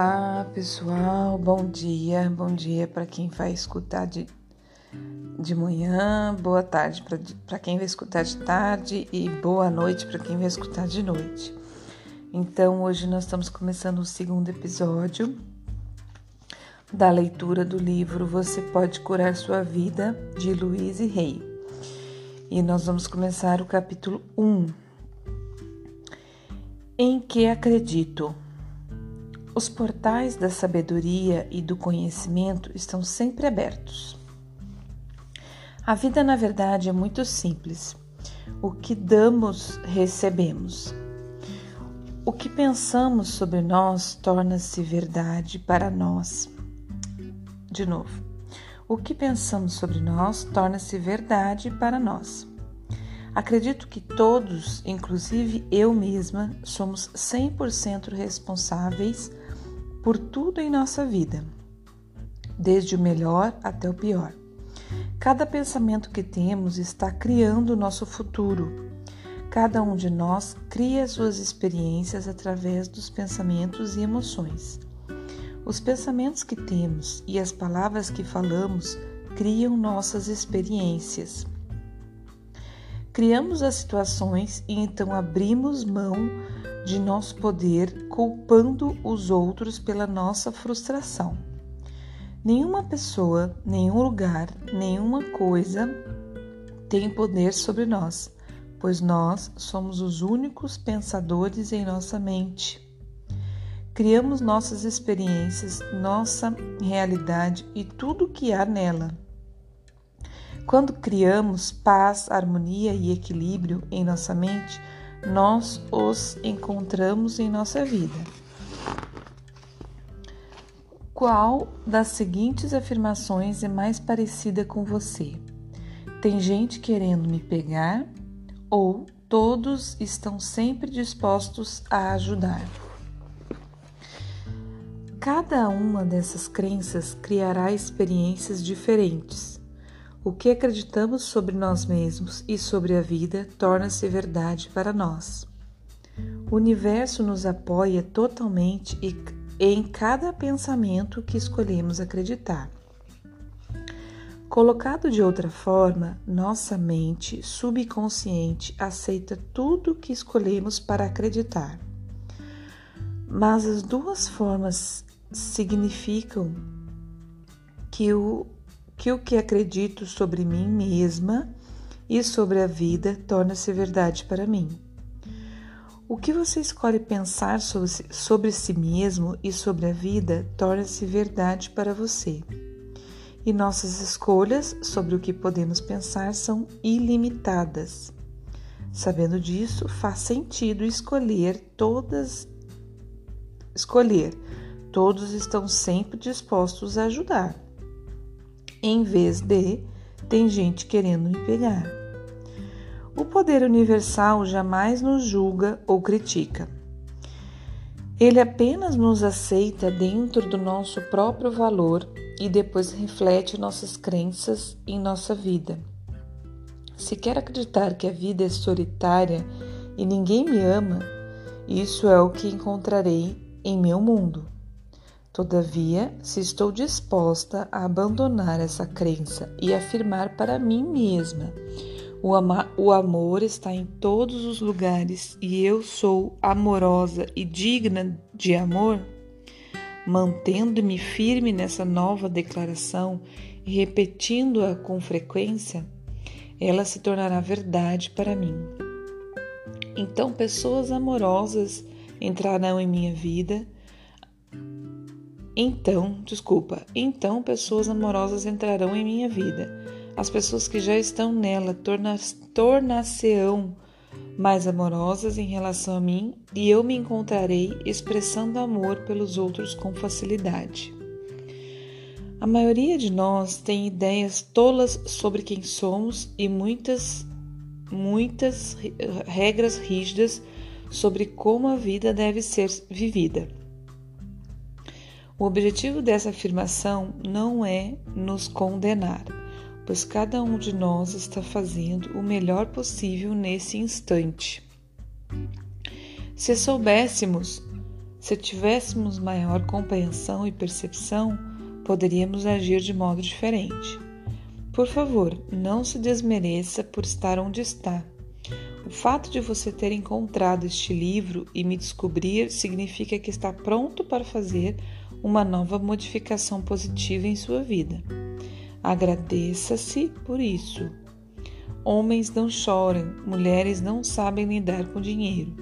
Olá pessoal, bom dia, bom dia para quem vai escutar de, de manhã, boa tarde para quem vai escutar de tarde e boa noite para quem vai escutar de noite. Então hoje nós estamos começando o segundo episódio da leitura do livro Você Pode Curar Sua Vida, de Louise Rey. E nós vamos começar o capítulo 1. Em que acredito? Os portais da sabedoria e do conhecimento estão sempre abertos. A vida, na verdade, é muito simples. O que damos, recebemos. O que pensamos sobre nós torna-se verdade para nós. De novo, o que pensamos sobre nós torna-se verdade para nós. Acredito que todos, inclusive eu mesma, somos 100% responsáveis por tudo em nossa vida, desde o melhor até o pior. Cada pensamento que temos está criando o nosso futuro. Cada um de nós cria suas experiências através dos pensamentos e emoções. Os pensamentos que temos e as palavras que falamos criam nossas experiências. Criamos as situações e então abrimos mão de nosso poder culpando os outros pela nossa frustração. Nenhuma pessoa, nenhum lugar, nenhuma coisa tem poder sobre nós, pois nós somos os únicos pensadores em nossa mente. Criamos nossas experiências, nossa realidade e tudo o que há nela. Quando criamos paz, harmonia e equilíbrio em nossa mente, nós os encontramos em nossa vida. Qual das seguintes afirmações é mais parecida com você? Tem gente querendo me pegar ou todos estão sempre dispostos a ajudar? Cada uma dessas crenças criará experiências diferentes o que acreditamos sobre nós mesmos e sobre a vida torna-se verdade para nós. O universo nos apoia totalmente em cada pensamento que escolhemos acreditar. Colocado de outra forma, nossa mente subconsciente aceita tudo que escolhemos para acreditar. Mas as duas formas significam que o que o que acredito sobre mim mesma e sobre a vida torna-se verdade para mim. O que você escolhe pensar sobre, si mesmo e sobre a vida torna-se verdade para você. E nossas escolhas sobre o que podemos pensar são ilimitadas. Sabendo disso, faz sentido escolher todas escolher. Todos estão sempre dispostos a ajudar em vez de tem gente querendo me pegar. O poder universal jamais nos julga ou critica. Ele apenas nos aceita dentro do nosso próprio valor e depois reflete nossas crenças em nossa vida. Se quer acreditar que a vida é solitária e ninguém me ama, isso é o que encontrarei em meu mundo. Todavia, se estou disposta a abandonar essa crença e afirmar para mim mesma: o, ama o amor está em todos os lugares e eu sou amorosa e digna de amor, mantendo-me firme nessa nova declaração e repetindo-a com frequência, ela se tornará verdade para mim. Então, pessoas amorosas entrarão em minha vida então, desculpa, então pessoas amorosas entrarão em minha vida. As pessoas que já estão nela tornar-se-ão mais amorosas em relação a mim e eu me encontrarei expressando amor pelos outros com facilidade. A maioria de nós tem ideias tolas sobre quem somos e muitas, muitas regras rígidas sobre como a vida deve ser vivida. O objetivo dessa afirmação não é nos condenar, pois cada um de nós está fazendo o melhor possível nesse instante. Se soubéssemos Se tivéssemos maior compreensão e percepção, poderíamos agir de modo diferente. Por favor, não se desmereça por estar onde está. O fato de você ter encontrado este livro e me descobrir significa que está pronto para fazer uma nova modificação positiva em sua vida. Agradeça-se por isso. Homens não choram, mulheres não sabem lidar com dinheiro.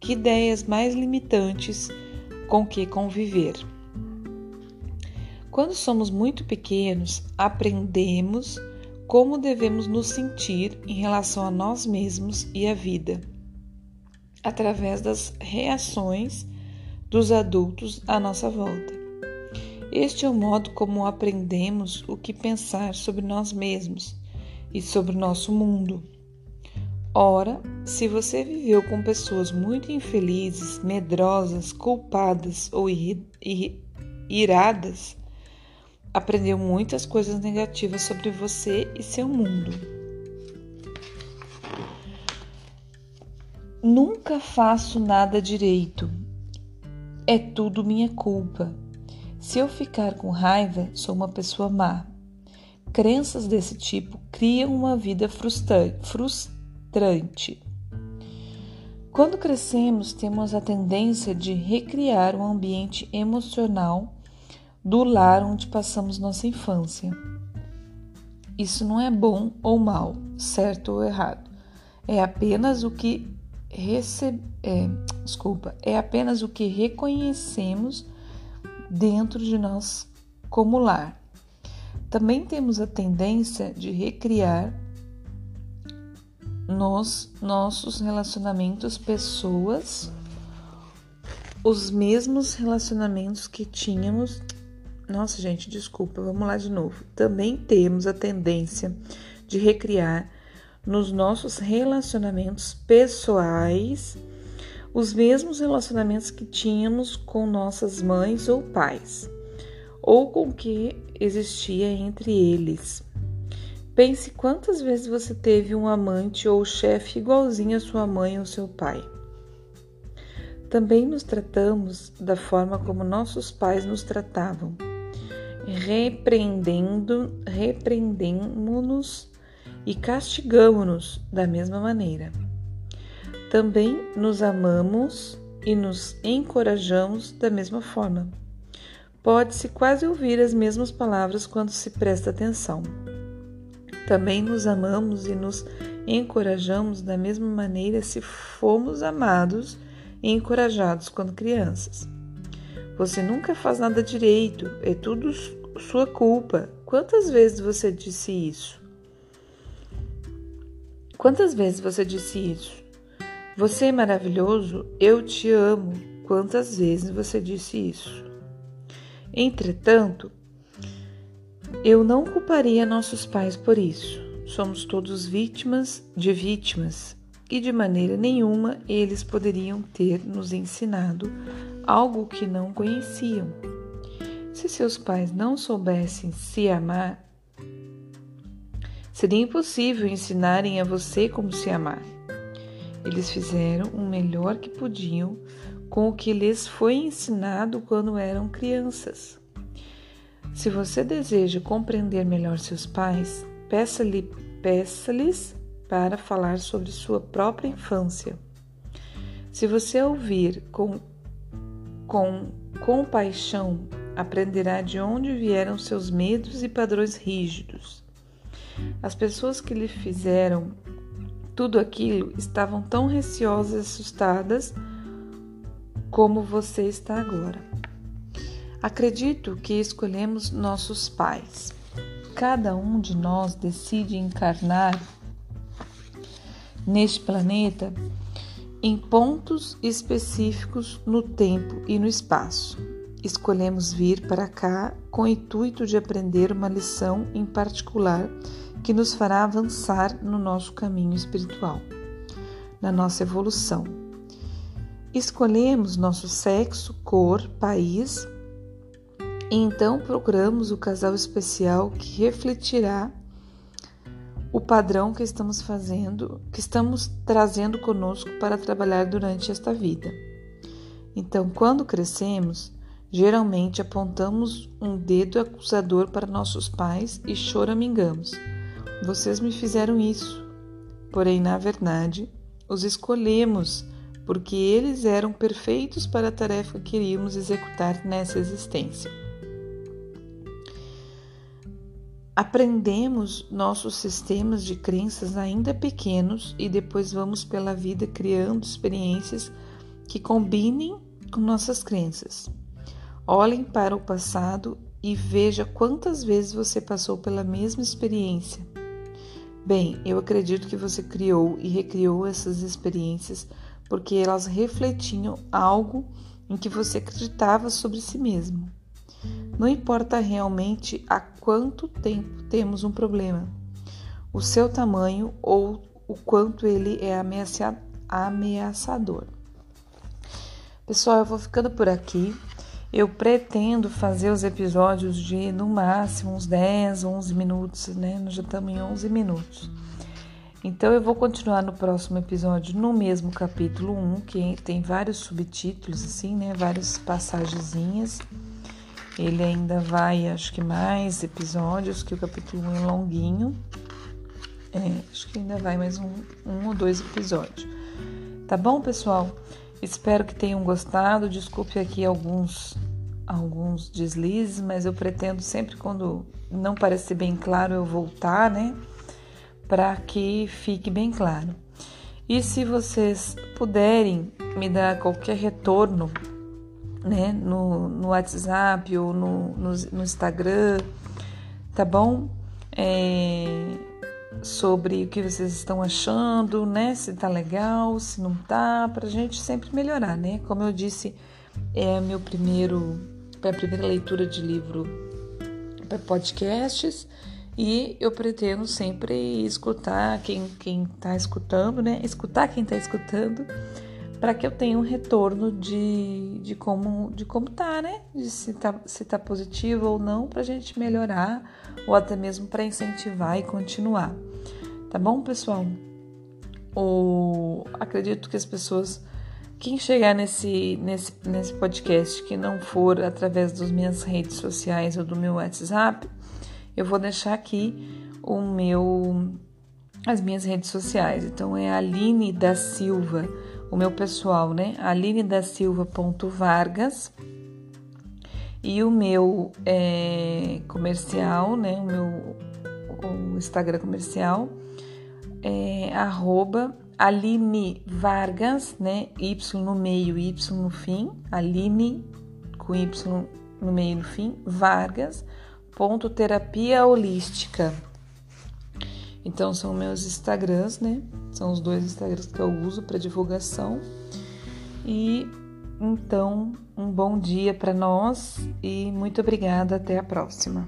Que ideias mais limitantes com que conviver. Quando somos muito pequenos, aprendemos como devemos nos sentir em relação a nós mesmos e à vida, através das reações dos adultos à nossa volta. Este é o modo como aprendemos o que pensar sobre nós mesmos e sobre o nosso mundo. Ora, se você viveu com pessoas muito infelizes, medrosas, culpadas ou iradas, aprendeu muitas coisas negativas sobre você e seu mundo. Nunca faço nada direito. É tudo minha culpa. Se eu ficar com raiva, sou uma pessoa má. Crenças desse tipo criam uma vida frustrante. Quando crescemos, temos a tendência de recriar um ambiente emocional do lar onde passamos nossa infância. Isso não é bom ou mal, certo ou errado. É apenas o que recebe, é, desculpa, é apenas o que reconhecemos dentro de nós como lar. Também temos a tendência de recriar nos nossos relacionamentos pessoas os mesmos relacionamentos que tínhamos nossa, gente, desculpa, vamos lá de novo. Também temos a tendência de recriar nos nossos relacionamentos pessoais os mesmos relacionamentos que tínhamos com nossas mães ou pais, ou com o que existia entre eles. Pense quantas vezes você teve um amante ou chefe igualzinho à sua mãe ou seu pai. Também nos tratamos da forma como nossos pais nos tratavam repreendendo, repreendemos-nos e castigamos-nos da mesma maneira. Também nos amamos e nos encorajamos da mesma forma. Pode-se quase ouvir as mesmas palavras quando se presta atenção. Também nos amamos e nos encorajamos da mesma maneira se fomos amados e encorajados quando crianças. Você nunca faz nada direito, é tudo sua culpa. Quantas vezes você disse isso? Quantas vezes você disse isso? Você é maravilhoso, eu te amo. Quantas vezes você disse isso? Entretanto, eu não culparia nossos pais por isso. Somos todos vítimas de vítimas e de maneira nenhuma eles poderiam ter nos ensinado algo que não conheciam. Se seus pais não soubessem se amar, seria impossível ensinarem a você como se amar. Eles fizeram o melhor que podiam com o que lhes foi ensinado quando eram crianças. Se você deseja compreender melhor seus pais, peça-lhe, peça-lhes para falar sobre sua própria infância. Se você ouvir com com compaixão, aprenderá de onde vieram seus medos e padrões rígidos. As pessoas que lhe fizeram tudo aquilo estavam tão receosas e assustadas como você está agora. Acredito que escolhemos nossos pais. Cada um de nós decide encarnar neste planeta em pontos específicos no tempo e no espaço. Escolhemos vir para cá com o intuito de aprender uma lição em particular que nos fará avançar no nosso caminho espiritual, na nossa evolução. Escolhemos nosso sexo, cor, país e então procuramos o casal especial que refletirá o padrão que estamos fazendo, que estamos trazendo conosco para trabalhar durante esta vida. Então, quando crescemos, geralmente apontamos um dedo acusador para nossos pais e choramingamos. Vocês me fizeram isso. Porém, na verdade, os escolhemos porque eles eram perfeitos para a tarefa que iríamos executar nessa existência. Aprendemos nossos sistemas de crenças ainda pequenos e depois vamos pela vida criando experiências que combinem com nossas crenças. Olhem para o passado e veja quantas vezes você passou pela mesma experiência. Bem, eu acredito que você criou e recriou essas experiências porque elas refletiam algo em que você acreditava sobre si mesmo. Não importa realmente há quanto tempo temos um problema, o seu tamanho ou o quanto ele é ameaçador. Pessoal, eu vou ficando por aqui. Eu pretendo fazer os episódios de no máximo uns 10, 11 minutos, né? Nós já estamos em 11 minutos. Então eu vou continuar no próximo episódio no mesmo capítulo 1, que tem vários subtítulos assim, né, várias passagenzinhas. Ele ainda vai, acho que mais episódios, que o capítulo 1 é longuinho. É, acho que ainda vai mais um, um ou dois episódios. Tá bom, pessoal? Espero que tenham gostado. Desculpe aqui alguns alguns deslizes, mas eu pretendo sempre quando não parecer bem claro eu voltar, né? para que fique bem claro. E se vocês puderem me dar qualquer retorno né, no, no WhatsApp ou no, no, no Instagram, tá bom? É, sobre o que vocês estão achando, né? Se tá legal, se não tá, pra gente sempre melhorar, né? Como eu disse, é meu primeiro, é a primeira leitura de livro para podcasts e eu pretendo sempre escutar quem quem está escutando, né? Escutar quem está escutando, para que eu tenha um retorno de, de como de como tá, né? De se tá, se tá positivo ou não, para a gente melhorar ou até mesmo para incentivar e continuar. Tá bom, pessoal? O, acredito que as pessoas quem chegar nesse, nesse, nesse podcast que não for através das minhas redes sociais ou do meu WhatsApp, eu vou deixar aqui o meu as minhas redes sociais. Então é Aline da Silva, o meu pessoal, né? Aline da Silva.vargas e o meu é, comercial, né? O meu o Instagram comercial é arroba Aline Vargas, né? Y no meio, Y no fim. Aline com Y no meio e no fim, Vargas ponto terapia holística. Então são meus Instagrams, né? São os dois Instagrams que eu uso para divulgação. E então um bom dia para nós e muito obrigada, até a próxima.